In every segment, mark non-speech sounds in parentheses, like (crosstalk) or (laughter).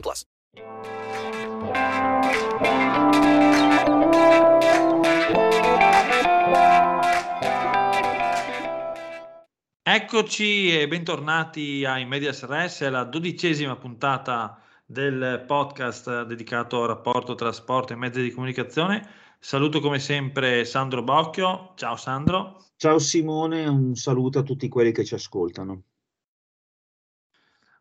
plus. Eccoci e bentornati a In Medias Res, è la dodicesima puntata del podcast dedicato al rapporto tra sport e mezzi di comunicazione. Saluto come sempre Sandro Bocchio. Ciao Sandro. Ciao Simone, un saluto a tutti quelli che ci ascoltano.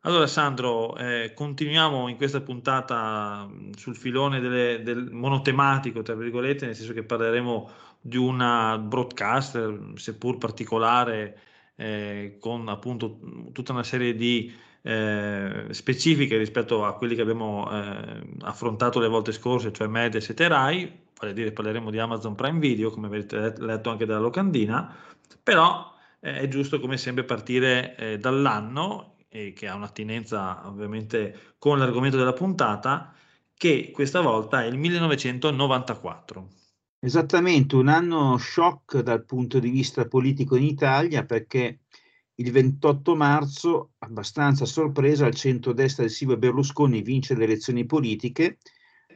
Allora Sandro, eh, continuiamo in questa puntata sul filone delle, del monotematico, tra virgolette, nel senso che parleremo di una broadcast, seppur particolare, eh, con appunto tutta una serie di eh, specifiche rispetto a quelli che abbiamo eh, affrontato le volte scorse, cioè Mediaset e Rai, vale a dire parleremo di Amazon Prime Video, come avete letto anche dalla locandina, però eh, è giusto come sempre partire eh, dall'anno, e che ha un'attinenza ovviamente con l'argomento della puntata, che questa volta è il 1994. Esattamente, un anno shock dal punto di vista politico in Italia perché il 28 marzo, abbastanza sorpresa, il centro-destra di Silvio Berlusconi vince le elezioni politiche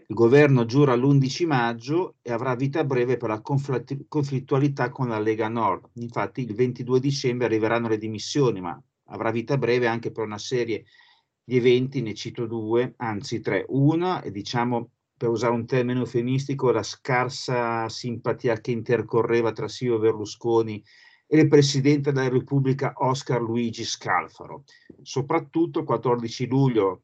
il governo giura l'11 maggio e avrà vita breve per la conflittualità con la Lega Nord. Infatti il 22 dicembre arriveranno le dimissioni, ma avrà vita breve anche per una serie di eventi, ne cito due, anzi tre. Una è diciamo, per usare un termine eufemistico, la scarsa simpatia che intercorreva tra Silvio Berlusconi e il Presidente della Repubblica Oscar Luigi Scalfaro. Soprattutto il 14 luglio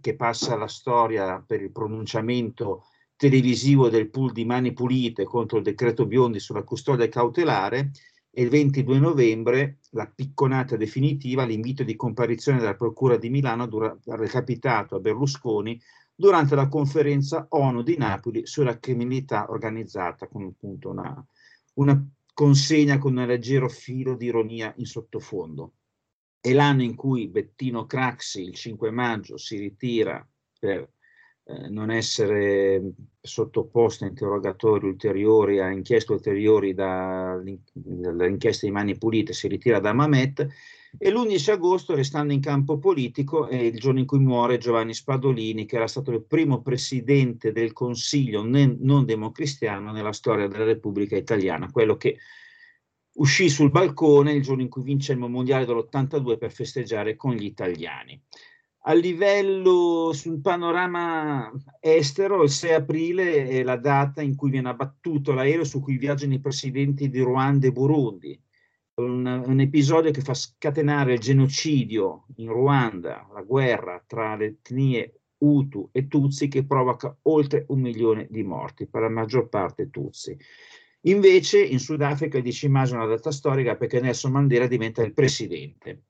che passa alla storia per il pronunciamento televisivo del pool di Mani Pulite contro il decreto Biondi sulla custodia cautelare e il 22 novembre la picconata definitiva, l'invito di comparizione della Procura di Milano dura, recapitato a Berlusconi durante la conferenza ONU di Napoli sulla criminalità organizzata, con appunto una, una consegna con un leggero filo di ironia in sottofondo. È l'anno in cui Bettino Craxi, il 5 maggio, si ritira per eh, non essere sottoposto a interrogatori ulteriori, a inchieste ulteriori dall'inchiesta di Mani Pulite, si ritira da Mamet e l'11 agosto, restando in campo politico, è il giorno in cui muore Giovanni Spadolini, che era stato il primo presidente del Consiglio non democristiano nella storia della Repubblica Italiana, quello che uscì sul balcone il giorno in cui vince il mondiale dell'82 per festeggiare con gli italiani. A livello sul panorama estero, il 6 aprile è la data in cui viene abbattuto l'aereo su cui viaggiano i presidenti di Ruanda e Burundi. Un, un episodio che fa scatenare il genocidio in Ruanda, la guerra tra le etnie Hutu e Tutsi che provoca oltre un milione di morti, per la maggior parte Tutsi. Invece in Sudafrica il 10 maggio è una data storica perché Nelson Mandela diventa il presidente.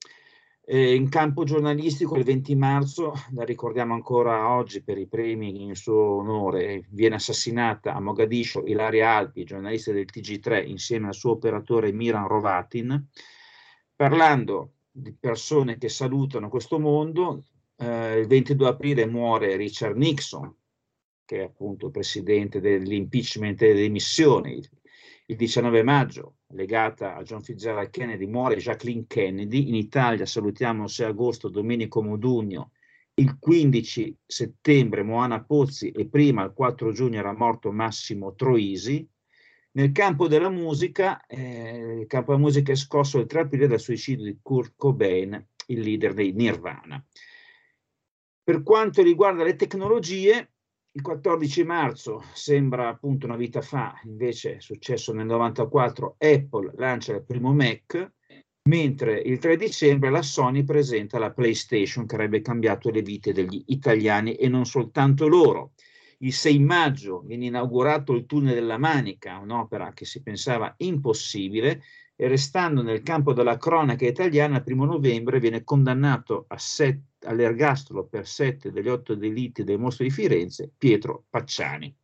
Eh, in campo giornalistico il 20 marzo, la ricordiamo ancora oggi per i premi in suo onore, viene assassinata a Mogadiscio Ilaria Alpi, giornalista del TG3, insieme al suo operatore Miran Rovatin. Parlando di persone che salutano questo mondo, eh, il 22 aprile muore Richard Nixon, che è appunto presidente dell'impeachment e delle dimissioni, il 19 maggio, legata a John Fitzgerald Kennedy, muore Jacqueline Kennedy. In Italia salutiamo il 6 agosto Domenico Modugno. Il 15 settembre Moana Pozzi e prima il 4 giugno era morto Massimo Troisi. Nel campo della musica, eh, il campo della musica è scosso il 3 aprile dal suicidio di Kurt Cobain, il leader dei Nirvana. Per quanto riguarda le tecnologie, il 14 marzo sembra appunto una vita fa, invece è successo nel 94, Apple lancia il primo Mac, mentre il 3 dicembre la Sony presenta la PlayStation che avrebbe cambiato le vite degli italiani e non soltanto loro. Il 6 maggio viene inaugurato il Tunnel della Manica, un'opera che si pensava impossibile, e restando nel campo della cronaca italiana, il primo novembre viene condannato a sette all'ergastolo per sette degli otto delitti del mostro di Firenze, Pietro Pacciani.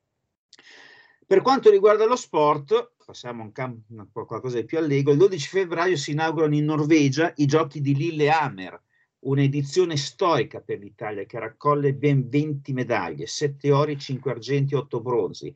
Per quanto riguarda lo sport, passiamo a un qualcosa di più allegro, il 12 febbraio si inaugurano in Norvegia i giochi di Lillehammer, un'edizione storica per l'Italia che raccoglie ben 20 medaglie, 7 ori, 5 argenti, 8 bronzi.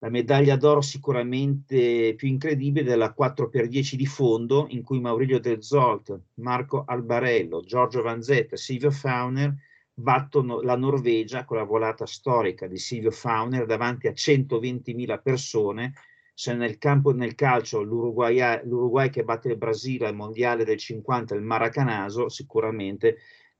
La medaglia d'oro sicuramente più incredibile della 4x10 di fondo, in cui Maurizio Del Zolt, Marco Albarello, Giorgio Vanzetta Silvio Fauner battono la Norvegia con la volata storica di Silvio Fauner davanti a 120.000 persone. Se nel, campo, nel calcio l'Uruguay, l'Uruguay che batte il Brasile al mondiale del 50, il Maracanaso, sicuramente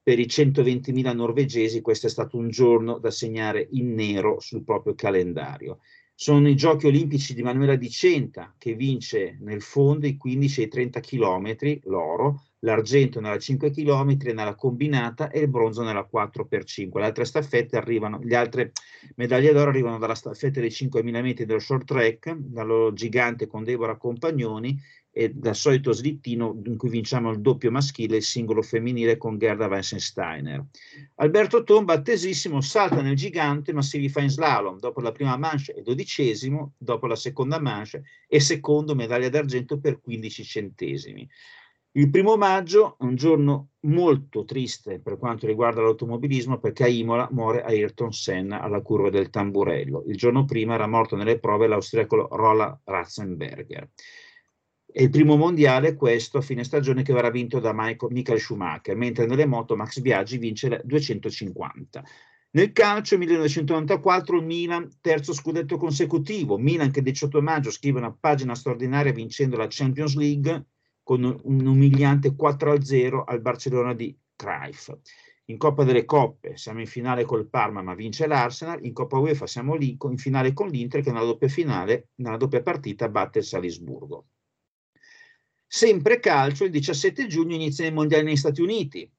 per i 120.000 norvegesi questo è stato un giorno da segnare in nero sul proprio calendario. Sono i giochi olimpici di Manuela Di Centa che vince nel fondo i 15 e i 30 km, l'oro, l'argento nella 5 km, nella combinata e il bronzo nella 4x5. Le altre staffette arrivano, le altre medaglie d'oro arrivano dalla staffetta dei 5.000 metri dello short track, dallo gigante con Deborah Compagnoni e dal solito slittino in cui vinciamo il doppio maschile e il singolo femminile con Gerda Weissensteiner. Alberto Tomba, attesissimo, salta nel gigante ma si rifà in slalom. Dopo la prima mancia è dodicesimo, dopo la seconda mancia e secondo medaglia d'argento per 15 centesimi. Il primo maggio è un giorno molto triste per quanto riguarda l'automobilismo perché a Imola muore Ayrton Senna alla curva del Tamburello. Il giorno prima era morto nelle prove l'austriaco Roland Ratzenberger. È il primo mondiale questo a fine stagione che verrà vinto da Michael, Michael Schumacher, mentre nelle moto Max Biaggi vince la 250. Nel calcio 1994 il Milan, terzo scudetto consecutivo, Milan che il 18 maggio scrive una pagina straordinaria vincendo la Champions League con un umiliante 4-0 al Barcellona di Cruyff. In Coppa delle Coppe siamo in finale col Parma ma vince l'Arsenal, in Coppa UEFA siamo lì in finale con l'Inter che nella doppia finale, nella doppia partita batte il Salisburgo. Sempre calcio, il 17 giugno iniziano i mondiali negli Stati Uniti,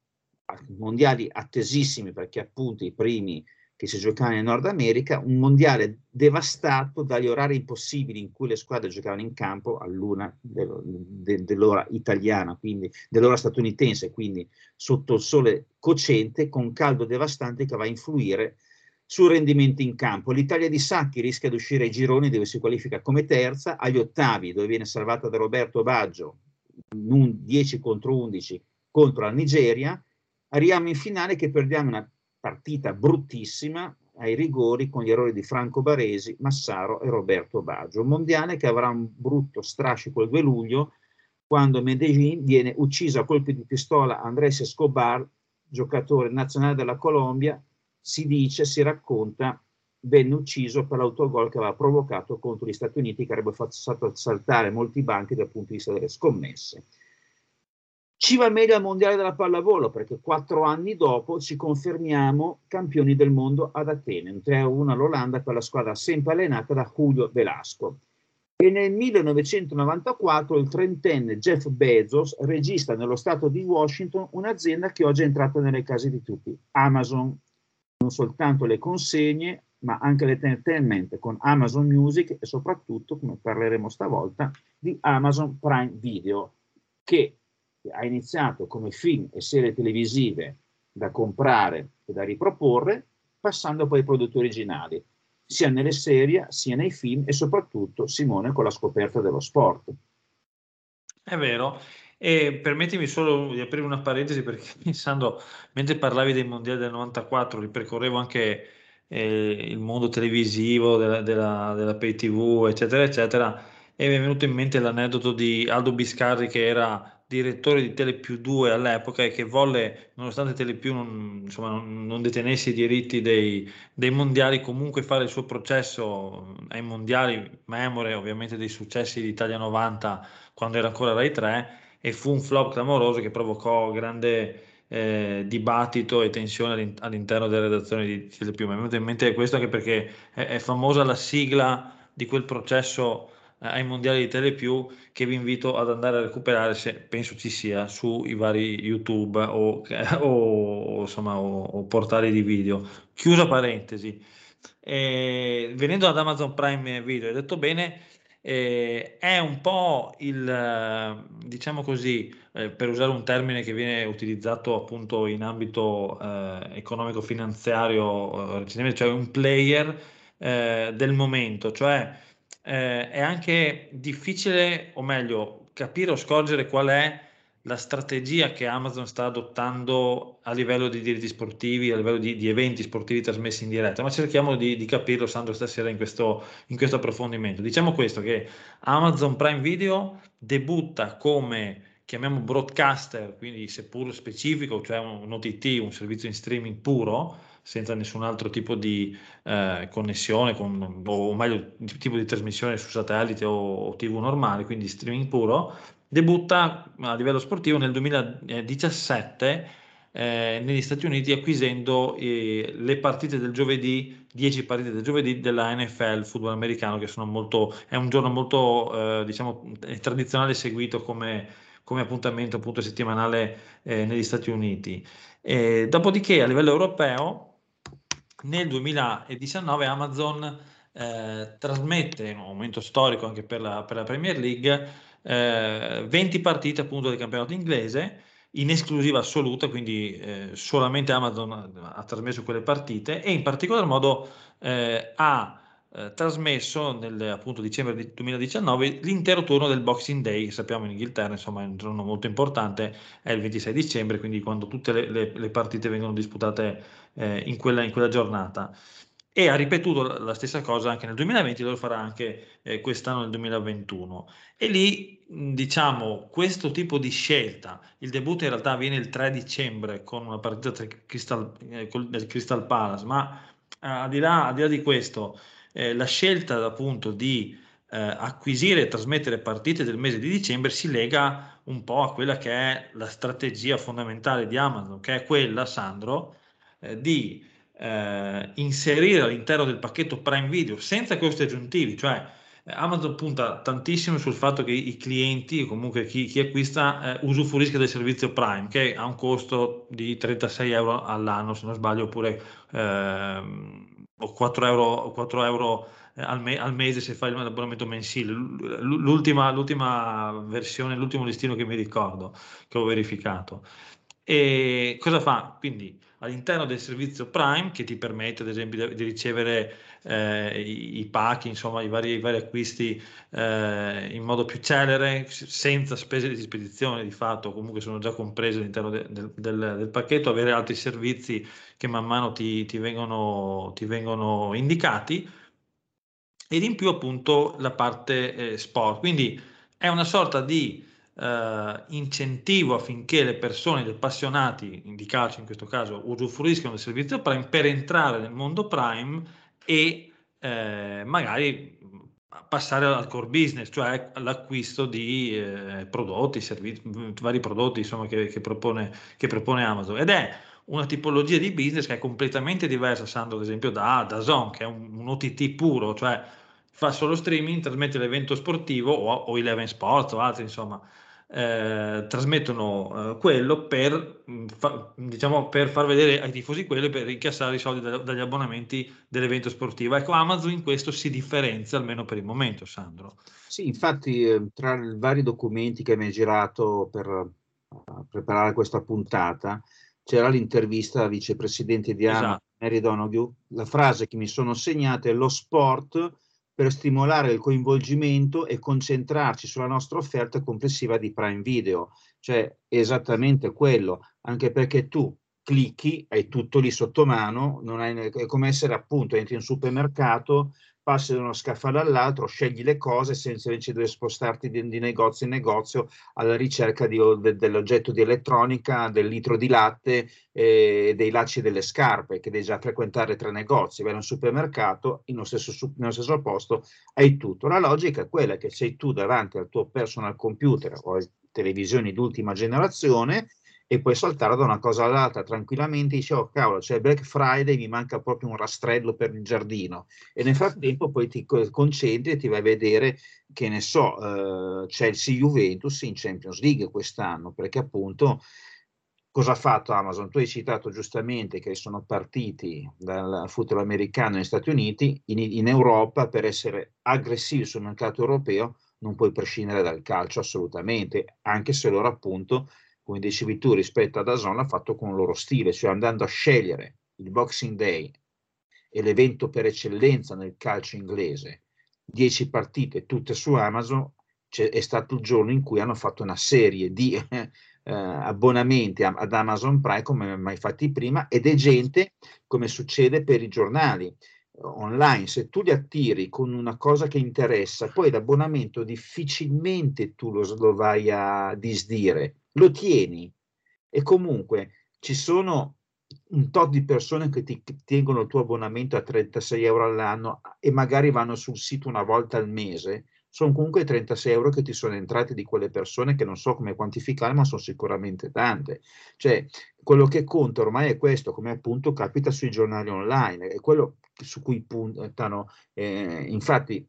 mondiali attesissimi perché appunto i primi che si giocavano in Nord America, un mondiale devastato dagli orari impossibili in cui le squadre giocavano in campo all'una dell'ora italiana, quindi dell'ora statunitense, quindi sotto il sole cocente, con caldo devastante che va a influire sul rendimento in campo. L'Italia di Sacchi rischia di uscire ai gironi dove si qualifica come terza, agli ottavi dove viene salvata da Roberto Baggio, 10 contro 11 contro la Nigeria, arriviamo in finale che perdiamo una partita bruttissima ai rigori con gli errori di Franco Baresi, Massaro e Roberto Baggio. Un mondiale che avrà un brutto strascico il 2 luglio quando Medellin viene ucciso a colpi di pistola Andrés Escobar, giocatore nazionale della Colombia, si dice, si racconta, venne ucciso per l'autogol che aveva provocato contro gli Stati Uniti che avrebbe fatto saltare molti banchi dal punto di vista delle scommesse. Ci va meglio al mondiale della pallavolo perché quattro anni dopo ci confermiamo campioni del mondo ad Atene, un 3-1 all'Olanda con la squadra sempre allenata da Julio Velasco. E nel 1994 il trentenne Jeff Bezos registra nello stato di Washington un'azienda che oggi è entrata nelle case di tutti, Amazon, non soltanto le consegne, ma anche l'entertainment con Amazon Music e soprattutto, come parleremo stavolta, di Amazon Prime Video, che ha iniziato come film e serie televisive da comprare e da riproporre, passando poi ai prodotti originali, sia nelle serie, sia nei film e soprattutto Simone con la scoperta dello sport. È vero, e permettimi solo di aprire una parentesi perché (laughs) pensando, mentre parlavi dei mondiali del 94, ripercorrevo anche eh, il mondo televisivo, della, della, della pay tv, eccetera, eccetera, e mi è venuto in mente l'aneddoto di Aldo Biscarri che era direttore di Telepiù 2 all'epoca e che volle, nonostante Telepiù non, insomma, non, non detenesse i diritti dei, dei, mondiali, comunque fare il suo processo ai mondiali, memore ovviamente dei successi di Italia 90 quando era ancora Rai 3 e fu un flop clamoroso che provocò grande eh, dibattito e tensione all'interno della redazione di Telepiù. Mi è venuto in mente questo anche perché è, è famosa la sigla di quel processo eh, ai mondiali di Telepiù che vi invito ad andare a recuperare se penso ci sia sui vari YouTube o, (laughs) o, insomma, o, o portali di video. Chiusa parentesi. E, venendo ad Amazon Prime Video, hai detto bene, eh, è un po' il, diciamo così, eh, per usare un termine che viene utilizzato appunto in ambito eh, economico-finanziario eh, cioè un player eh, del momento, cioè eh, è anche difficile, o meglio, capire o scorgere qual è la strategia che Amazon sta adottando a livello di diritti sportivi, a livello di, di eventi sportivi trasmessi in diretta, ma cerchiamo di, di capirlo, Sandro, stasera in questo, in questo, approfondimento. Diciamo questo, che Amazon Prime Video debutta come, chiamiamo broadcaster, quindi seppur specifico, cioè un, OTT, un servizio in streaming puro, senza nessun altro tipo di eh, connessione, con, o meglio, tipo di trasmissione su satellite o, o TV normale, quindi streaming puro, debutta a livello sportivo nel 2017 eh, negli Stati Uniti acquisendo eh, le partite del giovedì, 10 partite del giovedì della NFL, football americano, che molto, è un giorno molto eh, diciamo, tradizionale seguito come, come appuntamento appunto settimanale eh, negli Stati Uniti. dopodiché a livello europeo nel 2019 Amazon eh, trasmette, un momento storico anche per la, per la Premier League, eh, 20 partite appunto del campionato inglese in esclusiva assoluta, quindi eh, solamente Amazon ha, ha, trasmesso quelle partite e in particolar modo eh, ha eh, trasmesso nel appunto dicembre 2019 l'intero turno del Boxing Day, sappiamo in Inghilterra insomma è un giorno molto importante, è il 26 dicembre, quindi quando tutte le, le, le partite vengono disputate eh, in quella, in quella giornata e ha ripetuto la stessa cosa anche nel 2020, lo farà anche eh, quest'anno nel 2021. E lì, diciamo, questo tipo di scelta, il debutto in realtà avviene il 3 dicembre con una partita Crystal, eh, del Crystal Palace, ma eh, al, di là, al, di là, di questo, eh, la scelta appunto di eh, acquisire e trasmettere partite del mese di dicembre si lega un po' a quella che è la strategia fondamentale di Amazon, che è quella, Sandro, eh, di eh, inserire all'interno del pacchetto Prime Video senza costi aggiuntivi, cioè eh, Amazon punta tantissimo sul fatto che i clienti, o comunque chi, chi acquista, eh, usufruisca del servizio Prime, che ha un costo di 36 euro all'anno, se non sbaglio, oppure eh, 4 euro, 4 euro al, me- al, mese se fai l'abbonamento mensile. L'ultima, l'ultima versione, l'ultimo listino che mi ricordo, che ho verificato. E cosa fa? Quindi all'interno del servizio Prime che ti permette ad esempio di, ricevere eh, i, i, pacchi, insomma i vari, i vari acquisti eh, in modo più celere, senza spese di spedizione di fatto, comunque sono già comprese all'interno de, de, del, del, pacchetto, avere altri servizi che man mano ti, ti, vengono, ti vengono, indicati ed in più appunto la parte eh, sport. Quindi è una sorta di eh, incentivo affinché le persone, gli appassionati di calcio in questo caso, usufruiscano del servizio Prime per entrare nel mondo Prime e eh, magari passare al core business, cioè all'acquisto di eh, prodotti, servizi, vari prodotti insomma, che, che, propone, che propone Amazon. Ed è una tipologia di business che è completamente diversa, Sandro, ad esempio, da, da Zone, che è un, un OTT puro, cioè fa solo streaming, trasmette l'evento sportivo o, o Eleven Sports o altri, insomma, eh, trasmettono eh, quello per, mm, fa, diciamo, per far vedere ai tifosi quello e per incassare i soldi da, dagli abbonamenti dell'evento sportivo. Ecco, Amazon in questo si differenzia almeno per il momento, Sandro. Sì, infatti eh, tra i vari documenti che mi hai girato per uh, preparare questa puntata c'era l'intervista alla vicepresidente di Amazon, esatto. Mary Donoghue. La frase che mi sono segnata è lo sport per stimolare il coinvolgimento e concentrarci sulla nostra offerta complessiva di Prime Video, cioè esattamente quello, anche perché tu clicchi, hai tutto lì sotto mano, hai, è come essere appunto, entri in un supermercato, passi da uno scaffale all'altro, scegli le cose senza invece dover spostarti di, di negozio in negozio alla ricerca di, de, dell'oggetto di elettronica, del litro di latte eh, dei lacci delle scarpe, che devi già frequentare tre negozi, vai in un supermercato, nello stesso, nello stesso posto hai tutto. La logica è quella che sei tu davanti al tuo personal computer o televisioni d'ultima generazione e puoi saltare da una cosa all'altra tranquillamente dici oh cavolo c'è Black Friday mi manca proprio un rastrello per il giardino e nel frattempo poi ti concentri e ti vai a vedere che ne so eh, Chelsea Juventus in Champions League quest'anno perché appunto cosa ha fatto Amazon? Tu hai citato giustamente che sono partiti dal football americano negli Stati Uniti, in, in Europa per essere aggressivi sul mercato europeo non puoi prescindere dal calcio assolutamente, anche se loro appunto, come dicevi tu, rispetto ad Azon l'ha fatto con il loro stile, cioè andando a scegliere il Boxing Day e l'evento per eccellenza nel calcio inglese, 10 partite tutte su Amazon, è stato il giorno in cui hanno fatto una serie di (laughs) eh, abbonamenti ad Amazon Prime come mai fatti prima ed è gente come succede per i giornali online, se tu li attiri con una cosa che interessa, poi l'abbonamento difficilmente tu lo, lo vai a disdire, lo tieni e comunque ci sono un tot di persone che ti tengono il tuo abbonamento a 36 euro all'anno e magari vanno sul sito una volta al mese, sono comunque 36 euro che ti sono entrati di quelle persone che non so come quantificare, ma sono sicuramente tante. Cioè, quello che conta ormai è questo, come appunto capita sui giornali online, è quello su cui puntano. Eh, infatti,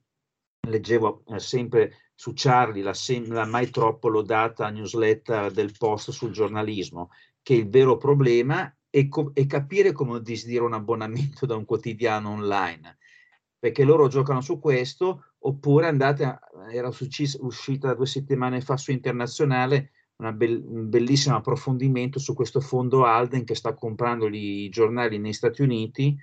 leggevo eh, sempre su Charlie la, la mai troppo lodata newsletter del post sul giornalismo, che il vero problema è, co- è capire come disdire un abbonamento da un quotidiano online. Perché loro giocano su questo, oppure andate, a, era uscita due settimane fa su Internazionale Be- un bellissimo approfondimento su questo fondo Alden che sta comprando i giornali negli Stati Uniti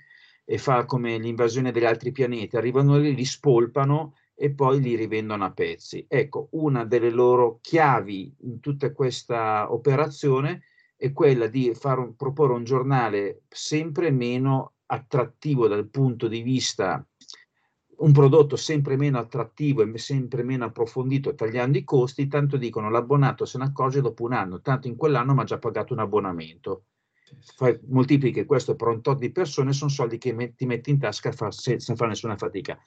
e fa come l'invasione degli altri pianeti, arrivano lì, li spolpano e poi li rivendono a pezzi. Ecco, una delle loro chiavi in tutta questa operazione è quella di far, proporre un giornale sempre meno attrattivo dal punto di vista un prodotto sempre meno attrattivo e sempre meno approfondito tagliando i costi, tanto dicono l'abbonato se ne accorge dopo un anno, tanto in quell'anno mi ha già pagato un abbonamento. Fai, moltiplichi questo per un tot di persone, sono soldi che metti, ti metti in tasca fa, senza fare nessuna fatica.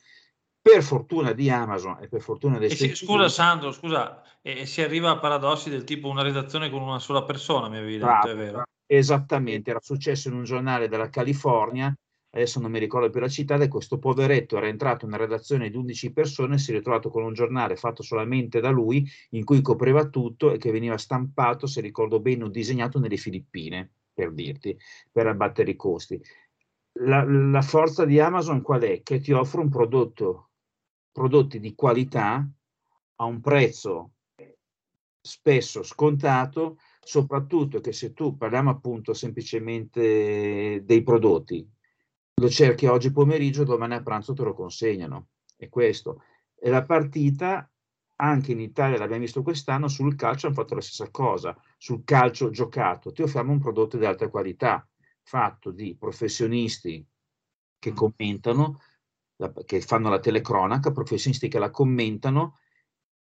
Per fortuna di Amazon e per fortuna del si, Scusa Sandro, scusa, e, si arriva a paradossi del tipo una redazione con una sola persona, mi avevi detto, è vero? Esattamente, era successo in un giornale della California adesso non mi ricordo più la città, e questo poveretto era entrato in una redazione di 11 persone, si è ritrovato con un giornale fatto solamente da lui, in cui copriva tutto e che veniva stampato, se ricordo bene, o disegnato nelle Filippine, per dirti, per abbattere i costi. La, la forza di Amazon qual è? Che ti offre un prodotto, prodotti di qualità a un prezzo spesso scontato, soprattutto che se tu parliamo appunto semplicemente dei prodotti, lo cerchi oggi pomeriggio, domani a pranzo te lo consegnano. È questo. E la partita, anche in Italia, l'abbiamo visto quest'anno, sul calcio hanno fatto la stessa cosa. Sul calcio giocato, ti offriamo un prodotto di alta qualità, fatto di professionisti che commentano, che fanno la telecronaca, professionisti che la commentano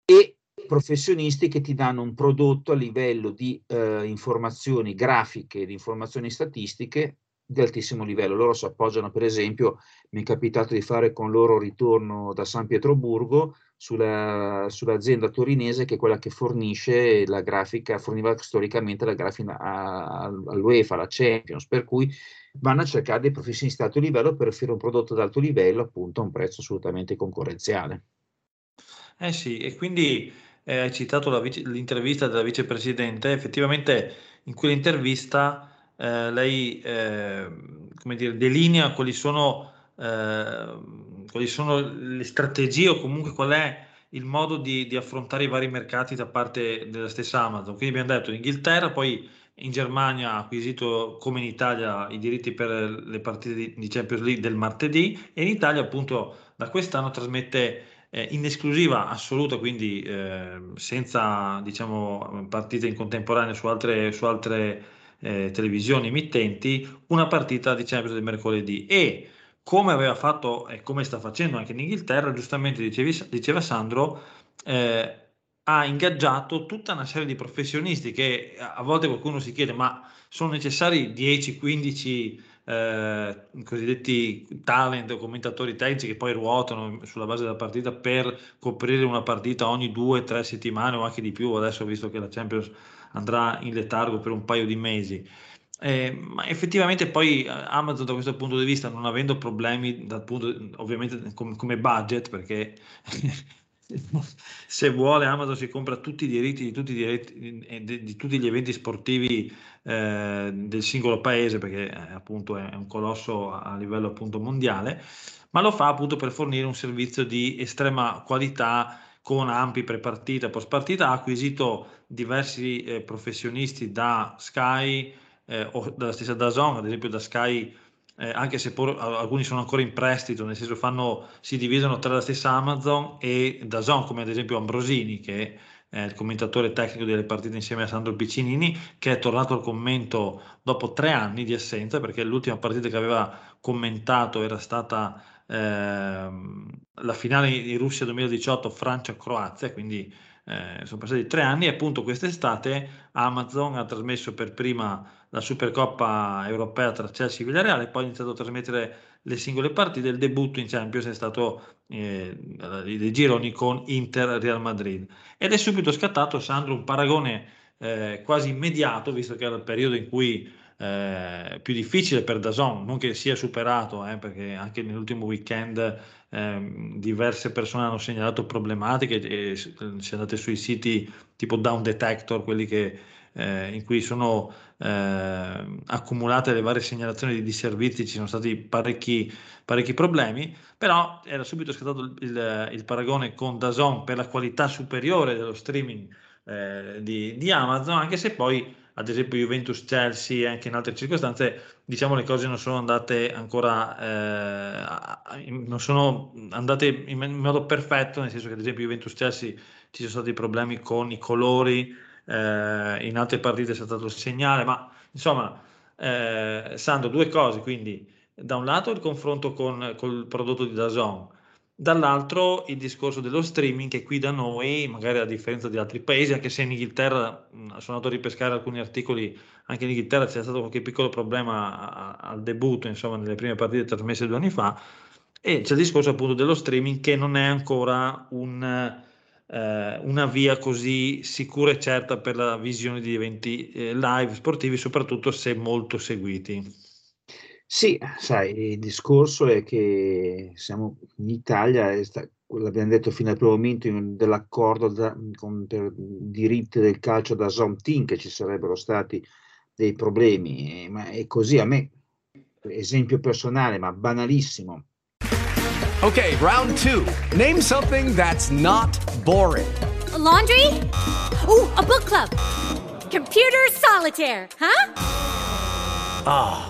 e professionisti che ti danno un prodotto a livello di eh, informazioni grafiche, di informazioni statistiche di altissimo livello. Loro si appoggiano, per esempio, mi è capitato di fare con loro ritorno da San Pietroburgo sulla, sull'azienda torinese che è quella che fornisce la grafica, forniva storicamente la grafica all'UEFA, alla Champions, per cui vanno a cercare dei professionisti di alto livello per offrire un prodotto di alto livello appunto a un prezzo assolutamente concorrenziale. Eh sì, e quindi eh, hai citato vice, l'intervista della vicepresidente, effettivamente in quell'intervista eh, lei eh, come dire, delinea quali sono, eh, quali sono le strategie o comunque qual è il modo di, di, affrontare i vari mercati da parte della stessa Amazon. Quindi abbiamo detto in Inghilterra, poi in Germania ha acquisito come in Italia i diritti per le partite di, di Champions League del martedì e in Italia appunto da quest'anno trasmette eh, in esclusiva assoluta, quindi eh, senza diciamo, partite in contemporanea su altre, su altre eh, televisioni emittenti una partita di Champions del mercoledì e come aveva fatto e come sta facendo anche in Inghilterra, giustamente dicevi, diceva Sandro, eh, ha ingaggiato tutta una serie di professionisti che a volte qualcuno si chiede ma sono necessari 10-15 eh, cosiddetti talent o commentatori tecnici che poi ruotano sulla base della partita per coprire una partita ogni due o tre settimane o anche di più adesso visto che la Champions andrà in letargo per un paio di mesi. Eh, ma effettivamente poi eh, Amazon da questo punto di vista non avendo problemi punto ovviamente come, come budget perché (laughs) se vuole Amazon si compra tutti i diritti di tutti, diritti, di, di tutti gli eventi sportivi eh, del singolo paese perché eh, appunto è un colosso a livello appunto mondiale ma lo fa appunto per fornire un servizio di estrema qualità con ampi pre-partita e post-partita, ha acquisito diversi eh, professionisti da Sky eh, o dalla stessa Dazon, ad esempio da Sky, eh, anche se por- alcuni sono ancora in prestito, nel senso fanno, si dividono tra la stessa Amazon e Dazon, come ad esempio Ambrosini, che è il commentatore tecnico delle partite insieme a Sandro Piccinini, che è tornato al commento dopo tre anni di assenza, perché l'ultima partita che aveva commentato era stata la finale in Russia 2018 Francia-Croazia, quindi eh, sono passati tre anni e appunto quest'estate Amazon ha trasmesso per prima la Supercoppa europea tra Chelsea e Villarreal e poi ha iniziato a trasmettere le singole partite. Il debutto in Champions è stato eh, dei gironi con Inter-Real Madrid ed è subito scattato, Sandro, un paragone eh, quasi immediato, visto che era il periodo in cui eh, più difficile per Dazon, non che sia superato, eh, perché anche nell'ultimo weekend eh, diverse persone hanno segnalato problematiche e se andate sui siti tipo Down Detector, quelli che, eh, in cui sono eh, accumulate le varie segnalazioni di disservizi, ci sono stati parecchi, parecchi problemi, però era subito scattato il, il, il paragone con Dazon per la qualità superiore dello streaming eh, di, di Amazon, anche se poi ad esempio Juventus-Chelsea e anche in altre circostanze, diciamo le cose non sono andate ancora, eh, non sono andate in, modo perfetto, nel senso che ad esempio Juventus-Chelsea ci sono stati problemi con i colori, eh, in altre partite è stato il segnale, ma insomma, eh, Sandro, due cose, quindi da un lato il confronto con il prodotto di Dazon, Dall'altro il discorso dello streaming che qui da noi, magari a differenza di altri paesi, anche se in Inghilterra sono andato a ripescare alcuni articoli, anche in Inghilterra c'è stato qualche piccolo problema al debutto, insomma, nelle prime partite trasmesse due anni fa, e c'è il discorso appunto dello streaming che non è ancora un, eh, una via così sicura e certa per la visione di eventi eh, live sportivi, soprattutto se molto seguiti. Sì, sai, il discorso è che siamo in Italia, l'abbiamo detto fino al primo momento in, dell'accordo da, con, per diritti del calcio da Zone Team che ci sarebbero stati dei problemi, ma è così a me, esempio personale, ma banalissimo. Ok, round two. Name something that's not boring. A laundry? Oh, a book club. Computer solitaire, huh? Ah.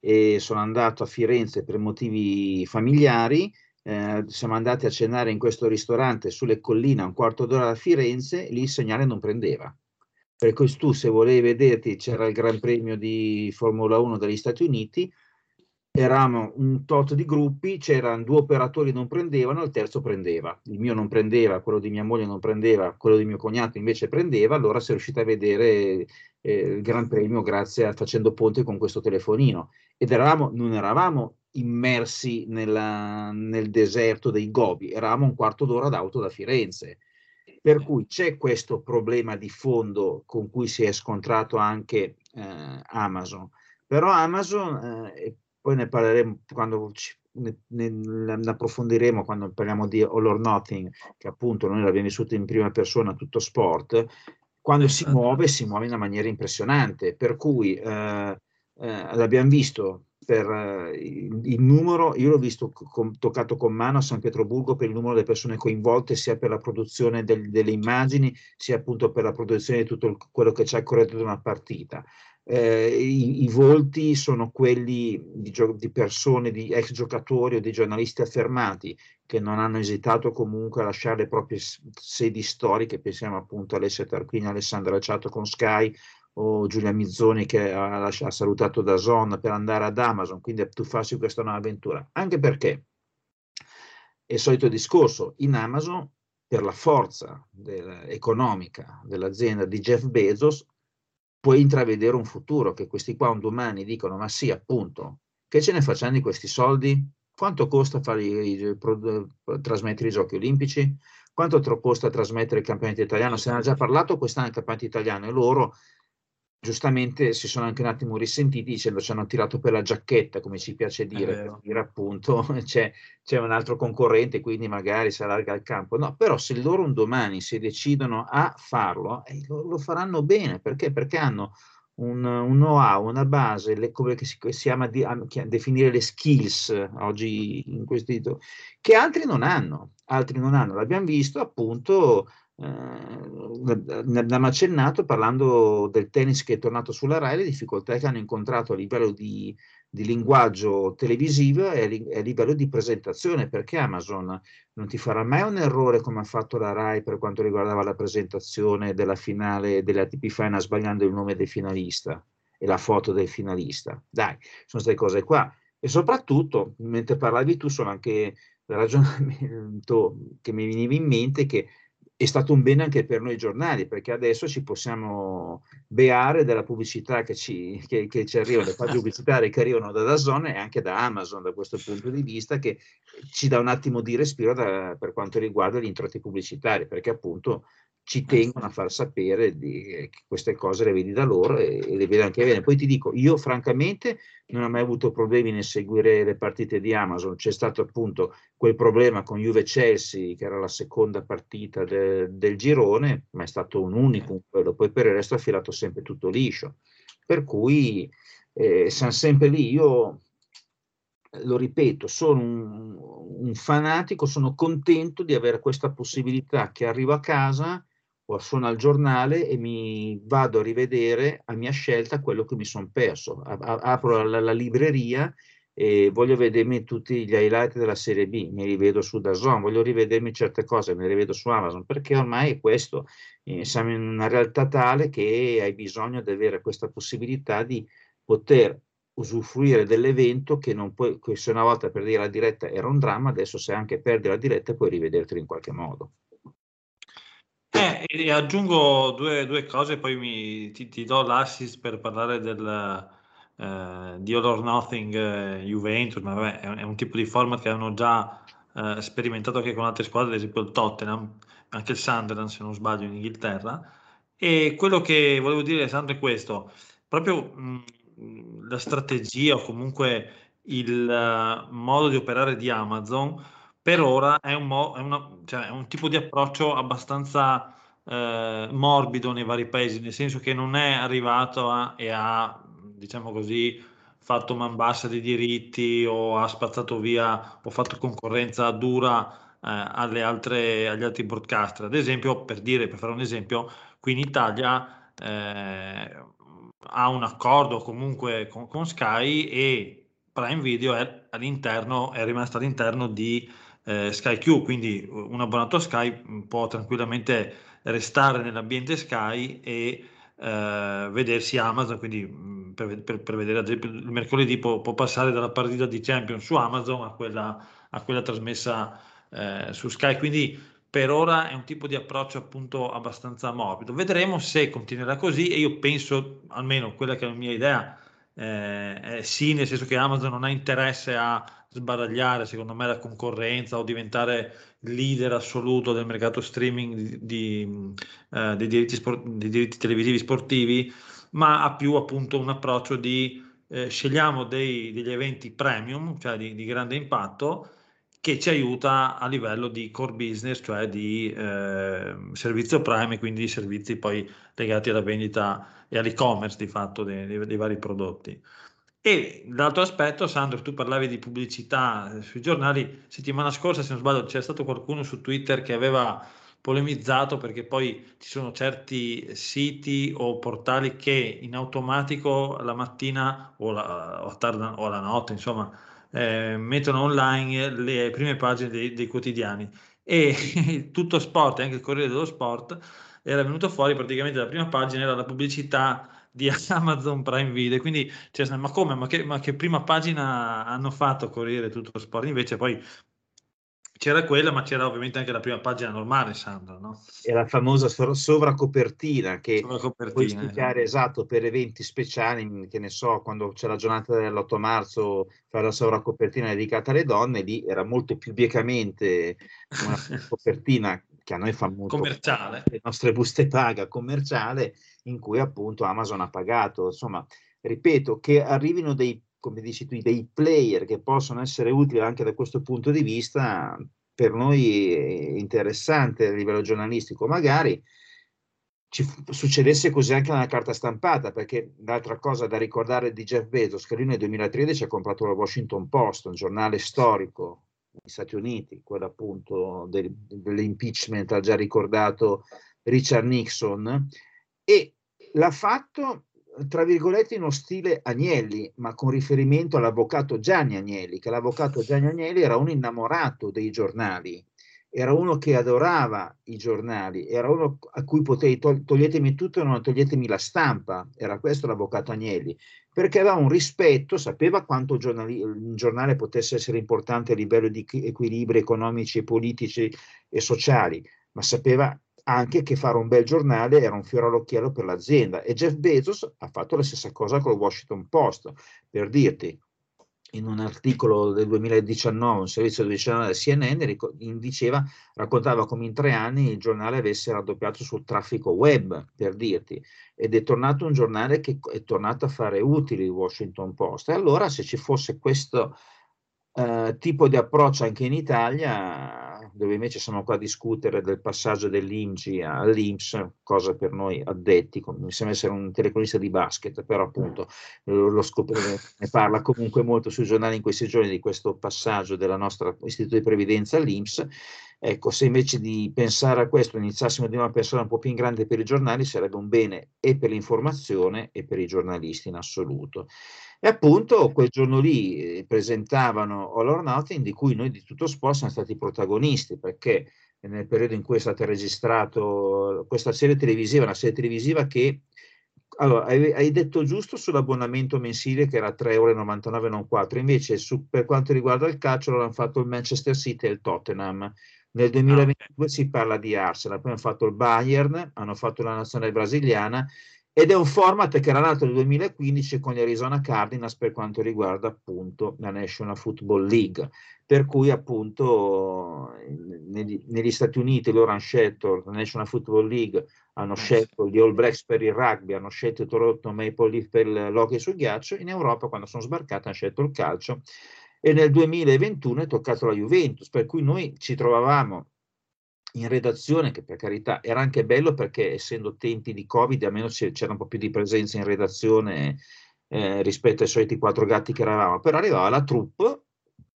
e sono andato a Firenze per motivi familiari. Eh, siamo andati a cenare in questo ristorante sulle colline a un quarto d'ora da Firenze, lì il segnale non prendeva. Per cui tu se volevi vederti c'era il Gran Premio di Formula 1 degli Stati Uniti, eravamo un tot di gruppi, c'erano due operatori che non prendevano, il terzo prendeva. Il mio non prendeva, quello di mia moglie non prendeva, quello di mio cognato invece prendeva, allora si è a vedere il Gran Premio grazie a facendo ponte con questo telefonino. Ed eravamo, non eravamo immersi nella, nel deserto dei Gobi, eravamo un quarto d'ora d'auto da Firenze. Per cui c'è questo problema di fondo con cui si è scontrato anche eh, Amazon. Però Amazon eh, poi ne parleremo quando ci, ne, ne, ne, approfondiremo quando parliamo di All or Nothing, che appunto noi l'abbiamo vissuto in prima persona, tutto sport, quando si muove, si muove in una maniera impressionante, per cui eh, eh, l'abbiamo visto per eh, il, il, numero, io l'ho visto con, toccato con mano a San Pietroburgo per il numero delle persone coinvolte, sia per la produzione del, delle immagini, sia appunto per la produzione di tutto il, quello che c'è corretto di una partita eh, i, i, volti sono quelli di, di, persone, di ex giocatori o di giornalisti affermati che non hanno esitato comunque a lasciare le proprie sedi storiche, pensiamo appunto a Alessia Tarquini, Alessandra Acciato con Sky o Giulia Mizzoni che ha, ha salutato da Zon per andare ad Amazon, quindi a tuffarsi questa nuova avventura, anche perché è il solito discorso, in Amazon per la forza del, economica dell'azienda di Jeff Bezos puoi intravedere un futuro, che questi qua un domani dicono ma sì appunto, che ce ne facciamo di questi soldi? Quanto costa i, pro, trasmettere i giochi olimpici? Quanto costa trasmettere il campionato italiano? Se ne ha già parlato quest'anno il campionato italiano e loro giustamente si sono anche un attimo risentiti dicendo ci hanno tirato per la giacchetta, come ci piace dire, per dire appunto (laughs) c'è, c'è, un altro concorrente, quindi magari si allarga il campo. No, però se loro un domani si decidono a farlo, eh, lo, lo, faranno bene, perché? Perché hanno un, un know-how, una base, le, come si, si chiama di, a, definire le skills oggi in questo che altri non hanno, altri non hanno. L'abbiamo visto appunto eh, ne abbiamo accennato parlando del tennis che è tornato sulla RAI, le difficoltà che hanno incontrato a livello di, di linguaggio televisivo e a, livello di presentazione, perché Amazon non ti farà mai un errore come ha fatto la RAI per quanto riguardava la presentazione della finale della ATP Final sbagliando il nome del finalista e la foto del finalista. Dai, sono queste cose qua. E soprattutto, mentre parlavi tu, sono anche il ragionamento che mi veniva in mente che è stato un bene anche per noi giornali, perché adesso ci possiamo beare della pubblicità che ci, che, che ci arrivano, le pagine pubblicitarie che arrivano da Dazon e anche da Amazon da questo punto di vista, che ci dà un attimo di respiro da, per quanto riguarda gli introiti pubblicitari, perché appunto ci tengono a far sapere di, che queste cose le vedi da loro e, e le vedo anche bene. Poi ti dico, io francamente non ho mai avuto problemi nel seguire le partite di Amazon, c'è stato appunto quel problema con Juve-Chelsea, che era la seconda partita de, del girone, ma è stato un unicum quello, poi per il resto ha filato sempre tutto liscio. Per cui eh, siamo sempre lì, io lo ripeto, sono un, un fanatico, sono contento di avere questa possibilità che arrivo a casa o sono al giornale e mi vado a rivedere a mia scelta quello che mi sono perso. A, a, apro la, la, libreria e voglio vedermi tutti gli highlight della serie B, mi rivedo su Dazon, voglio rivedermi certe cose, mi rivedo su Amazon, perché ormai è questo, eh, siamo in una realtà tale che hai bisogno di avere questa possibilità di poter usufruire dell'evento che non puoi, se una volta per dire la diretta era un dramma, adesso se anche perdi la diretta puoi rivedertelo in qualche modo. Eh, e aggiungo due, due cose, poi mi, ti, ti, do l'assist per parlare del, eh, di All or Nothing eh, Juventus, ma vabbè, è è un, tipo di format che hanno già eh, sperimentato anche con altre squadre, ad esempio il Tottenham, anche il Sunderland se non sbaglio in Inghilterra. E quello che volevo dire, Sandro, è questo, proprio mh, la strategia o comunque il uh, modo di operare di Amazon per ora è un, mo- è una, cioè è un tipo di approccio abbastanza eh, morbido nei vari paesi, nel senso che non è arrivato a, e ha, diciamo così, fatto man bassa dei diritti o ha spazzato via o fatto concorrenza dura eh, alle altre, agli altri broadcaster. Ad esempio, per dire, per fare un esempio, qui in Italia eh, ha un accordo comunque con, con Sky e Prime Video è, all'interno, è rimasto all'interno di eh, Sky Q, quindi un abbonato a Sky mm, può tranquillamente restare nell'ambiente Sky e eh, vedersi Amazon, quindi mm, per, per, per, vedere ad esempio il mercoledì può, può, passare dalla partita di Champions su Amazon a quella, a quella trasmessa eh, su Sky, quindi per ora è un tipo di approccio appunto abbastanza morbido. Vedremo se continuerà così e io penso, almeno quella che è la mia idea, eh, sì, nel senso che Amazon non ha interesse a sbaragliare, secondo me, la concorrenza o diventare leader assoluto del mercato streaming di, di, eh, dei, diritti sport, dei, diritti televisivi sportivi, ma ha più appunto un approccio di eh, scegliamo dei, degli eventi premium, cioè di, di, grande impatto, che ci aiuta a livello di core business, cioè di eh, servizio prime, quindi di servizi poi legati alla vendita e all'e-commerce di fatto dei, dei vari prodotti. E l'altro aspetto, Sandro, tu parlavi di pubblicità sui giornali, settimana scorsa, se non sbaglio, c'è stato qualcuno su Twitter che aveva polemizzato perché poi ci sono certi siti o portali che in automatico la mattina o la, o tarda, o la notte, insomma, eh, mettono online le prime pagine dei, dei quotidiani. E (laughs) tutto sport, anche il Corriere dello Sport, era venuto fuori praticamente la prima pagina era la pubblicità di (laughs) Amazon Prime Video, quindi cioè, ma come, ma che, ma che prima pagina hanno fatto Corriere tutto sport? Invece poi c'era quella, ma c'era ovviamente anche la prima pagina normale, Sandro, no? E la famosa sovracopertina che Sovracopertina, puoi studiare esatto per eventi speciali, che ne so, quando c'è la giornata dell'8 marzo, fare la sovracopertina dedicata alle donne, lì era molto più biecamente una (laughs) copertina che a noi fa molto commerciale. le nostre buste paga commerciale, in cui appunto Amazon ha pagato. Insomma, ripeto, che arrivino dei come dici tu, dei player che possono essere utili anche da questo punto di vista, per noi è interessante a livello giornalistico. Magari ci succedesse così anche nella carta stampata, perché l'altra cosa da ricordare di Jeff Bezos, che lui nel 2013 ha comprato la Washington Post, un giornale storico negli Stati Uniti, quello appunto del, dell'impeachment, ha già ricordato Richard Nixon, e l'ha fatto tra virgolette in uno stile Agnelli, ma con riferimento all'avvocato Gianni Agnelli, che l'avvocato Gianni Agnelli era un innamorato dei giornali, era uno che adorava i giornali, era uno a cui potevi tog- toglietemi tutto e non toglietemi la stampa, era questo l'avvocato Agnelli, perché aveva un rispetto, sapeva quanto il, giornali- il giornale potesse essere importante a livello di equilibri economici politici e sociali, ma sapeva anche che fare un bel giornale era un fiore all'occhiello per l'azienda. E Jeff Bezos ha fatto la stessa cosa con il Washington Post, per dirti, in un articolo del 2019, un servizio del CNN diceva, raccontava come in tre anni il giornale avesse raddoppiato sul traffico web, per dirti, ed è tornato un giornale che è tornato a fare utili il Washington Post. E allora se ci fosse questo eh, tipo di approccio anche in Italia, dove invece siamo qua a discutere del passaggio dell'INGI all'INPS, cosa per noi addetti, mi sembra essere un telecronista di basket, però appunto lo scoprire, ne parla comunque molto sui giornali in questi giorni di questo passaggio della nostra istituto di previdenza all'INPS. Ecco, se invece di pensare a questo iniziassimo di una persona un po' più in grande per i giornali, sarebbe un bene e per l'informazione e per i giornalisti in assoluto. E appunto quel giorno lì eh, presentavano All or Nothing, di cui noi di tutto sport siamo stati protagonisti, perché nel periodo in cui è stata registrata questa serie televisiva, una serie televisiva che allora, hai, hai, detto giusto sull'abbonamento mensile che era 3,99 euro, non 4, invece su, per quanto riguarda il calcio l'hanno fatto il Manchester City e il Tottenham. Nel 2022 ah, okay. si parla di Arsenal, poi hanno fatto il Bayern, hanno fatto la nazionale brasiliana ed è un format che era nato nel 2015 con gli Arizona Cardinals per quanto riguarda appunto la National Football League, per cui appunto negli, negli Stati Uniti loro hanno scelto la National Football League, hanno scelto gli All Blacks per il rugby, hanno scelto il Toronto Maple Leaf per l'hockey sul ghiaccio, in Europa quando sono sbarcati hanno scelto il calcio. E nel 2021 è toccato la Juventus, per cui noi ci trovavamo in redazione, che per carità era anche bello perché essendo tempi di Covid almeno c'era un po' più di presenza in redazione eh, rispetto ai soliti quattro gatti che eravamo, però arrivava la troupe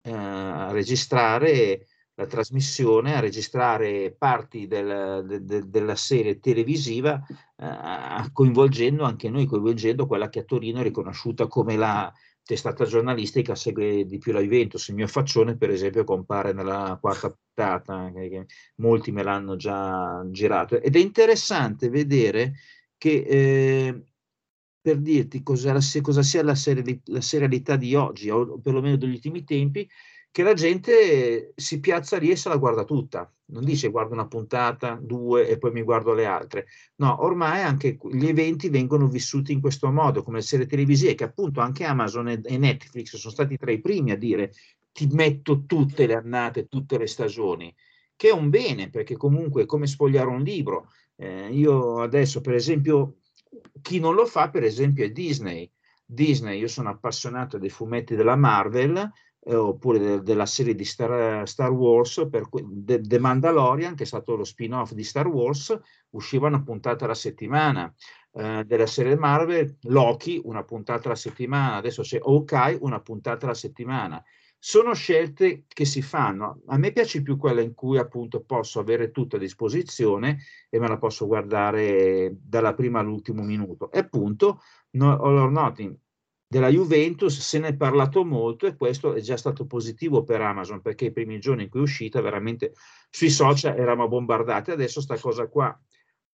eh, a registrare la trasmissione, a registrare parti del, de, de, della serie televisiva, eh, coinvolgendo anche noi, coinvolgendo quella che a Torino è riconosciuta come la testata giornalistica segue di più la Juventus. Il mio faccione, per esempio, compare nella quarta che molti me l'hanno già girato. Ed è interessante vedere che, eh, per dirti cosa, cosa sia la, seri- la serialità di oggi, o perlomeno degli ultimi tempi, che la gente si piazza lì e se la guarda tutta, non dice guardo una puntata, due e poi mi guardo le altre. No, ormai anche gli eventi vengono vissuti in questo modo, come le serie televisive, che appunto anche Amazon e Netflix sono stati tra i primi a dire ti metto tutte le annate, tutte le stagioni, che è un bene, perché comunque è come sfogliare un libro. Eh, io adesso, per esempio, chi non lo fa, per esempio, è Disney. Disney, io sono appassionato dei fumetti della Marvel, eh, oppure de, della serie di Star, Star Wars, per The, The Mandalorian, che è stato lo spin-off di Star Wars, usciva una puntata alla settimana. Eh, della serie Marvel, Loki, una puntata alla settimana, adesso c'è Hawkeye, una puntata alla settimana. Sono scelte che si fanno. A me piace più quella in cui appunto posso avere tutto a disposizione e me la posso guardare dalla prima all'ultimo minuto. E appunto, no, or nothing della Juventus se ne è parlato molto e questo è già stato positivo per Amazon perché i primi giorni in cui è uscita veramente sui social eravamo bombardati. Adesso sta cosa qua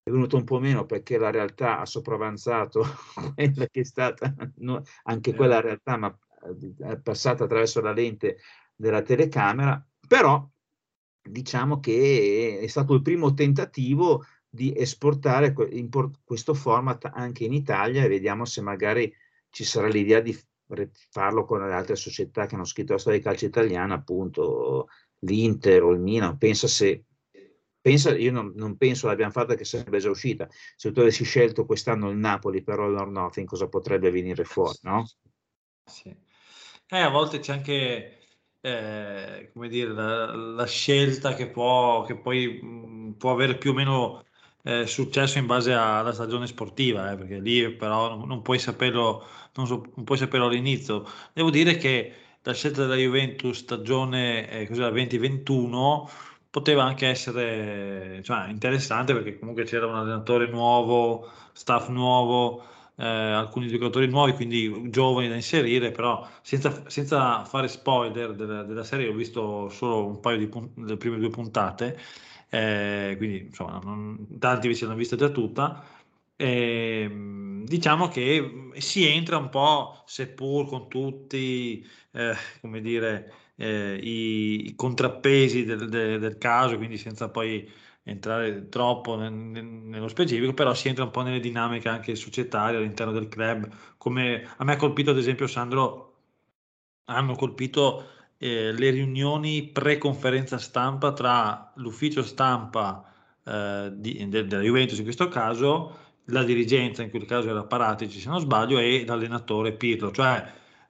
è venuta un po' meno perché la realtà ha sopravanzato (laughs) quella che è stata no, anche quella realtà, ma passata attraverso la lente della telecamera, però diciamo che è stato il primo tentativo di esportare questo format anche in Italia e vediamo se magari ci sarà l'idea di farlo con le altre società che hanno scritto la storia di calcio italiana, appunto l'Inter o il Milan. Pensa se pensa, io non, non penso l'abbiamo fatta che sarebbe già uscita. Se tu avessi scelto quest'anno il Napoli per All or Nothing, cosa potrebbe venire fuori, no? Sì. Eh, a volte c'è anche, eh, come dire, la, la scelta che può, che poi mh, può avere più o meno eh, successo in base alla stagione sportiva, eh, perché lì però non, non puoi saperlo, non, so, non, puoi saperlo all'inizio. Devo dire che la scelta della Juventus stagione eh, 2021 poteva anche essere cioè, interessante perché comunque c'era un allenatore nuovo, staff nuovo eh, alcuni giocatori nuovi, quindi giovani da inserire, però senza, senza fare spoiler della, della, serie, ho visto solo un paio di pun- delle prime due puntate, eh, quindi insomma, non, tanti vi si hanno vista già tutta. E, diciamo che si entra un po', seppur con tutti, eh, come dire, eh, i, i, contrappesi del, del, del caso, quindi senza poi entrare troppo nel, nello specifico, però si entra un po' nelle dinamiche anche societarie all'interno del club. Come a me ha colpito, ad esempio, Sandro, hanno colpito eh, le riunioni pre-conferenza stampa tra l'ufficio stampa eh, di, de, della Juventus in questo caso, la dirigenza, in quel caso era Paratici se non sbaglio, e l'allenatore Pirlo, cioè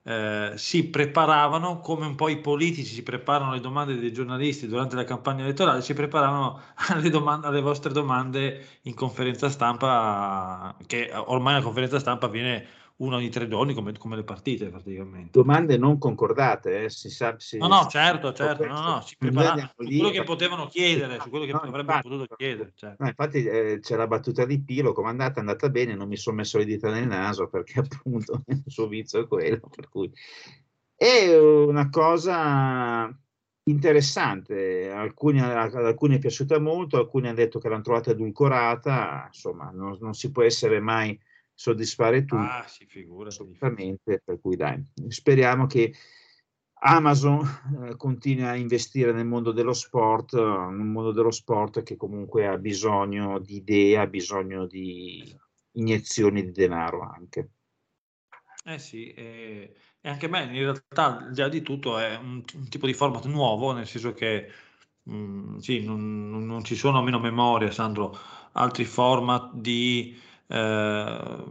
eh, si preparavano come un po' i politici si preparano alle domande dei giornalisti durante la campagna elettorale, si preparavano (laughs) alle, domande, alle vostre domande in conferenza stampa, che ormai la conferenza stampa viene uno ogni tre giorni come, come, le partite praticamente. Domande non concordate, eh? si sa, si, no, no, certo, certo, no, no, si preparavano su quello che potevano chiedere, su quello che no, avrebbero infatti, potuto chiedere. Certo. No, infatti eh, c'è la battuta di Pilo, come è andata, è andata bene, non mi sono messo le dita nel naso perché (laughs) appunto il suo vizio è quello, per cui è una cosa interessante, alcuni, ad alcuni è piaciuta molto, alcuni hanno detto che l'hanno trovata edulcorata, insomma non, non si può essere mai soddisfare tutti. Ah, si figura. Assolutamente, per cui dai, speriamo che Amazon eh, continui a investire nel mondo dello sport, nel mondo dello sport che comunque ha bisogno di idee, ha bisogno di iniezioni di denaro anche. Eh sì, e, anche me in realtà di là di tutto è un, un tipo di format nuovo, nel senso che mh, mm, sì, non, non, ci sono a meno memoria, Sandro, altri format di eh,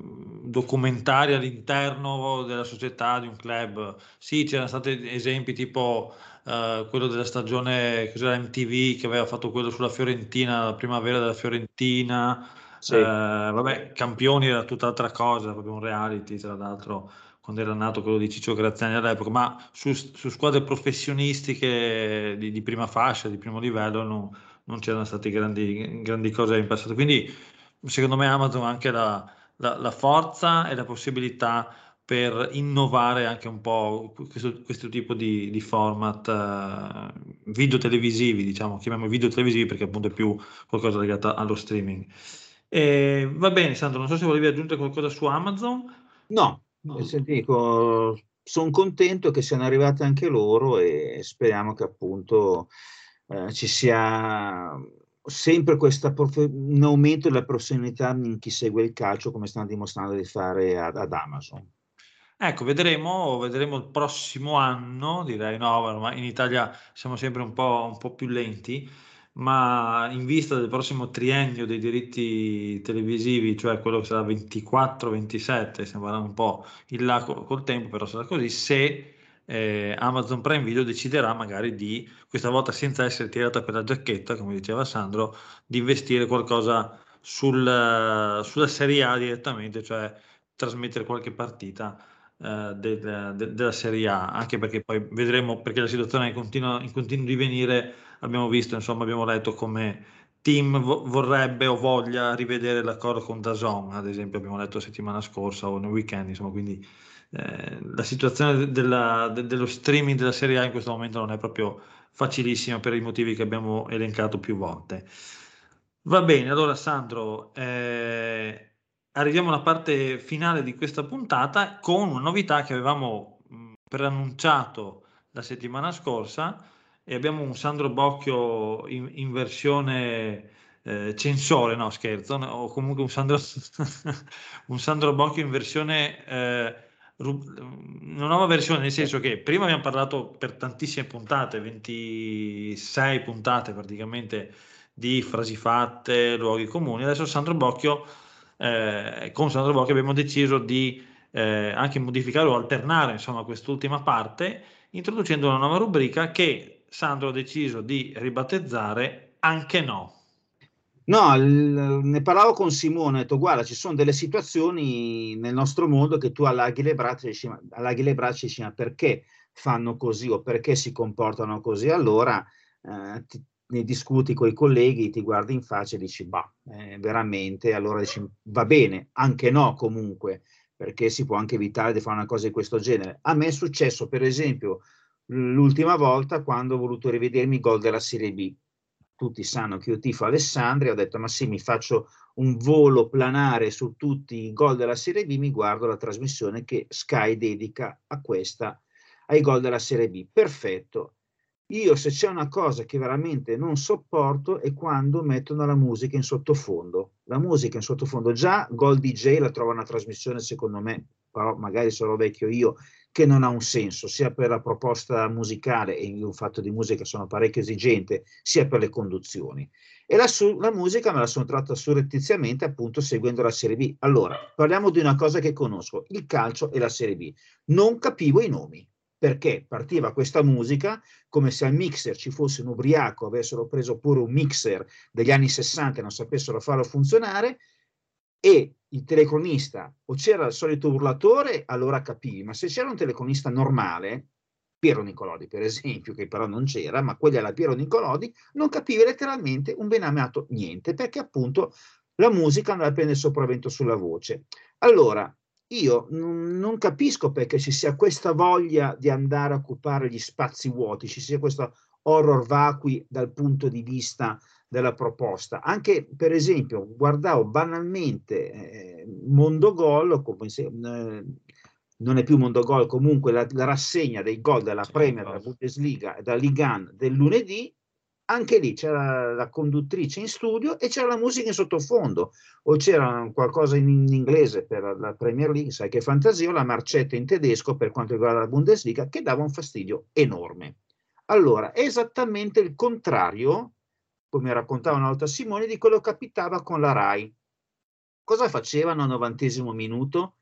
documentari all'interno della società di un club. Sì, c'erano stati esempi tipo eh, quello della stagione cos'era MTV che aveva fatto quello sulla Fiorentina, la primavera della Fiorentina. Sì. Eh, vabbè, campioni era tutt'altra cosa, proprio un reality, tra l'altro quando era nato quello di Ciccio Graziani all'epoca, ma su, su squadre professionistiche di, di, prima fascia, di primo livello, no, non c'erano state grandi, grandi cose in passato. Quindi secondo me Amazon ha anche la, la, la, forza e la possibilità per innovare anche un po' questo, questo tipo di, di format uh, video televisivi, diciamo, chiamiamo video televisivi perché appunto è più qualcosa legato allo streaming. E, va bene, Sandro, non so se volevi aggiungere qualcosa su Amazon. No, se dico, sono contento che siano arrivate anche loro e speriamo che appunto eh, ci sia sempre questo un aumento della professionalità in chi segue il calcio, come stanno dimostrando di fare ad, ad Amazon. Ecco, vedremo, vedremo il prossimo anno, direi no, ma in Italia siamo sempre un po', un po' più lenti, ma in vista del prossimo triennio dei diritti televisivi, cioè quello che sarà 24-27, sembra un po' il là col tempo, però sarà così, se eh, Amazon Prime Video deciderà magari di, questa volta senza essere tirata per la giacchetta, come diceva Sandro, di investire qualcosa sul, sulla Serie A direttamente, cioè trasmettere qualche partita eh, del- de- della Serie A, anche perché poi vedremo, perché la situazione è continua, in continuo divenire, abbiamo visto, insomma, abbiamo letto come team vo- vorrebbe o voglia rivedere l'accordo con Dazon, ad esempio abbiamo letto la settimana scorsa o nel weekend, insomma, quindi eh, la situazione della- de- dello streaming della Serie A in questo momento non è proprio facilissima per i motivi che abbiamo elencato più volte. Va bene, allora Sandro, eh, arriviamo alla parte finale di questa puntata con una novità che avevamo mh, preannunciato la settimana scorsa e abbiamo un Sandro Bocchio in, in versione eh, censore, no scherzo, no, o comunque un Sandro, (laughs) un Sandro Bocchio in versione, eh, una nuova versione, nel senso che prima abbiamo parlato per tantissime puntate, 26 puntate praticamente di frasi fatte, luoghi comuni, adesso Sandro Bocchio, eh, con Sandro Bocchio abbiamo deciso di eh, anche modificare o alternare insomma quest'ultima parte introducendo una nuova rubrica che Sandro ha deciso di ribattezzare anche no. No, il- ne parlavo con Simone, ho detto guarda, ci sono delle situazioni nel nostro mondo che tu allaghi le braccia e dici, ma, allaghi le braccia e dici ma perché fanno così o perché si comportano così? Allora eh, ti- ne discuti con i colleghi, ti guardi in faccia e dici bah, eh, veramente, allora dici va bene, anche no comunque, perché si può anche evitare di fare una cosa di questo genere. A me è successo per esempio l'ultima volta quando ho voluto rivedermi gol della Serie B tutti sanno che io tifo Alessandria, ho detto ma sì, mi faccio un volo planare su tutti i gol della Serie B, mi guardo la trasmissione che Sky dedica a questa, ai gol della Serie B. Perfetto. Io se c'è una cosa che veramente non sopporto è quando mettono la musica in sottofondo. La musica in sottofondo, già Gol DJ la trova una trasmissione secondo me, però magari sarò vecchio io, che non ha un senso, sia per la proposta musicale, e io un fatto di musica sono parecchio esigente, sia per le conduzioni. E la, su- la musica me la sono tratta surrettiziamente appunto seguendo la Serie B. Allora, parliamo di una cosa che conosco, il calcio e la Serie B. Non capivo i nomi, perché partiva questa musica come se al mixer ci fosse un ubriaco, avessero preso pure un mixer degli anni 60 e non sapessero farlo funzionare, e il telecronista o c'era il solito urlatore, allora capivi, ma se c'era un telecronista normale, Piero Nicolodi per esempio, che però non c'era, ma quelli alla Piero Nicolodi, non capivi letteralmente un ben amato niente, perché appunto la musica andava a prendere sopravvento sulla voce. Allora, io non capisco perché ci sia questa voglia di andare a occupare gli spazi vuoti, ci sia questo horror vacui dal punto di vista della proposta. Anche per esempio, guardavo banalmente eh, Mondogol, come se, eh, non è più Mondogol, comunque la, la rassegna dei gol della Sì, Premier, della. Bundesliga e Ligue 1 del lunedì. Anche lì c'era la conduttrice in studio e c'era la musica in sottofondo, o c'era qualcosa in, in inglese per la Premier League, sai che fantasia, o la marcetta in tedesco per quanto riguarda la Bundesliga, che dava un fastidio enorme. Allora, è esattamente il contrario, come raccontava una volta Simone, di quello che capitava con la RAI. Cosa facevano al novantesimo minuto?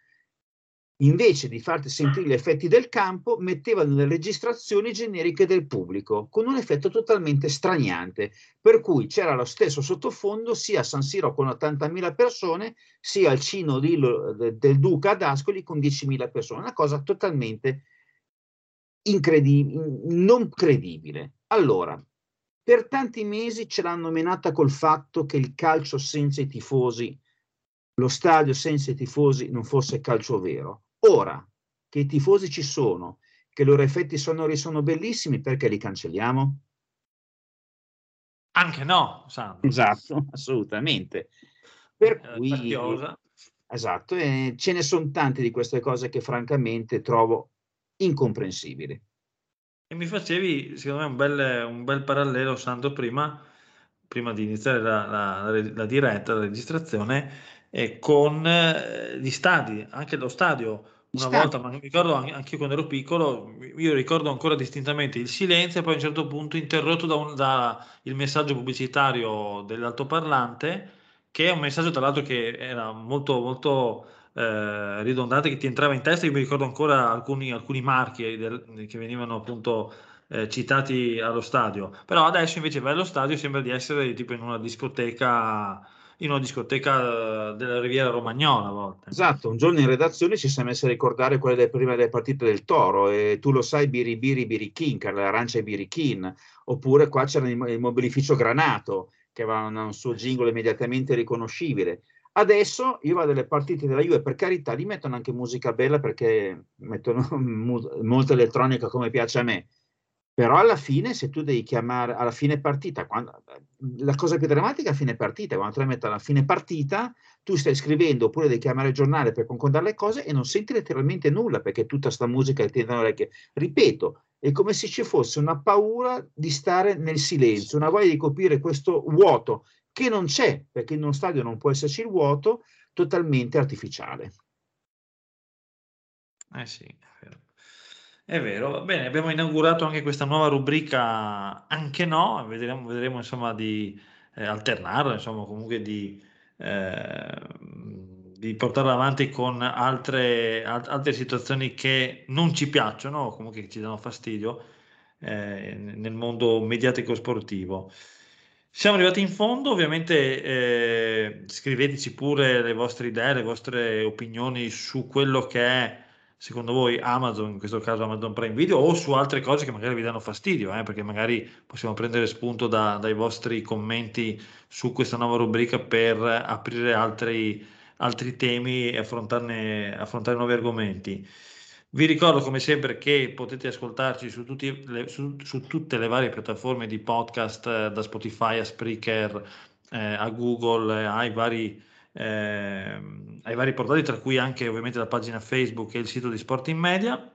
Invece di farti sentire gli effetti del campo, mettevano le registrazioni generiche del pubblico, con un effetto totalmente straniante, per cui c'era lo stesso sottofondo sia a San Siro con 80.000 persone, sia al Cino de- del Duca ad Ascoli con 10.000 persone, una cosa totalmente incredibile, non credibile. Allora, per tanti mesi ce l'hanno menata col fatto che il calcio senza i tifosi, lo stadio senza i tifosi non fosse calcio vero. Ora che i tifosi ci sono, che i loro effetti sonori sono bellissimi, perché li cancelliamo? Anche no, Sandro. Esatto, (laughs) assolutamente. Per Eh, cui, partiosa. esatto, e ce ne sono tante di queste cose che francamente trovo incomprensibili. E mi facevi, secondo me, un bel, un bel parallelo, Sandro, prima, prima di iniziare la, la- la- diretta, la registrazione, eh, con eh, gli stadi, anche lo stadio. Una volta, ma mi ricordo an- anche io quando ero piccolo, io ricordo ancora distintamente il silenzio e poi a un certo punto interrotto da, un- da il messaggio pubblicitario dell'altoparlante, che è un messaggio tra l'altro che era molto, molto eh, ridondante che ti entrava in testa. Io mi ricordo ancora alcuni, alcuni marchi del- che venivano appunto eh, citati allo stadio. Però adesso invece vai allo stadio sembra di essere tipo in una discoteca in una discoteca eh, della Riviera Romagnola a volte. Esatto, un giorno in redazione ci siamo messi a ricordare quelle delle prime delle partite del Toro e tu lo sai Biri Biri Birichin, che era l'arancia e Birichin, oppure qua c'era il mobilificio Granato che aveva un suo jingle immediatamente riconoscibile. Adesso io vado alle partite della Juve, per carità, li mettono anche musica bella perché mettono (laughs) molta elettronica come piace a me, però alla fine, se tu devi chiamare alla fine partita, quando, la cosa più drammatica è a fine partita, quando tu la metti alla fine partita, tu stai scrivendo oppure devi chiamare il giornale per concordare le cose e non senti letteralmente nulla perché tutta sta musica ti entra orecchie. Ripeto, è come se ci fosse una paura di stare nel silenzio, una voglia di coprire questo vuoto che non c'è, perché in uno stadio non può esserci il vuoto, totalmente artificiale. Eh sì, è vero. È vero, bene, abbiamo inaugurato anche questa nuova rubrica Anche no, vedremo, vedremo insomma di eh, alternarla, insomma comunque di, eh, di portarla avanti con altre, alt- altre situazioni che non ci piacciono o comunque che ci danno fastidio eh, nel mondo mediatico sportivo. Siamo arrivati in fondo, ovviamente eh, scriveteci pure le vostre idee, le vostre opinioni su quello che è secondo voi Amazon, in questo caso Amazon Prime Video, o su altre cose che magari vi danno fastidio, eh, perché magari possiamo prendere spunto da, dai vostri commenti su questa nuova rubrica per aprire altri, altri temi e affrontare nuovi argomenti. Vi ricordo come sempre che potete ascoltarci su, le, su, su tutte le varie piattaforme di podcast, eh, da Spotify a Spreaker, eh, a Google, eh, ai vari eh, ai vari portali, tra cui anche ovviamente la pagina Facebook e il sito di Sport in Media.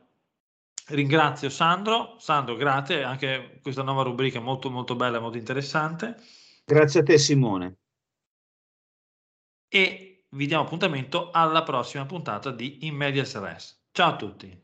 Ringrazio Sandro, Sandro grazie, anche questa nuova rubrica è molto molto bella, molto interessante. Grazie a te Simone. E vi diamo appuntamento alla prossima puntata di In Medias Res. Ciao a tutti.